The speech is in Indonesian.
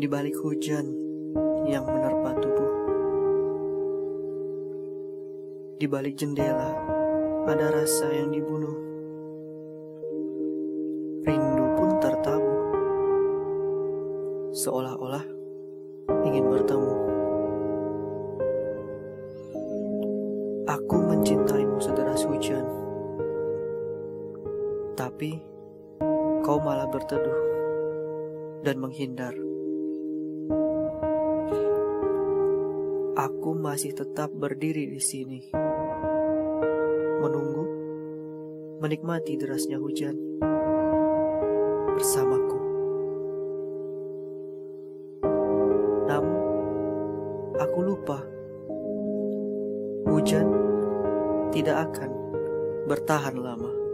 di balik hujan yang menerpa tubuh. Di balik jendela ada rasa yang dibunuh. Rindu pun tertabuh, seolah-olah ingin bertemu. Aku mencintaimu sederas hujan, tapi kau malah berteduh dan menghindar. Aku masih tetap berdiri di sini, menunggu, menikmati derasnya hujan bersamaku. Namun, aku lupa, hujan tidak akan bertahan lama.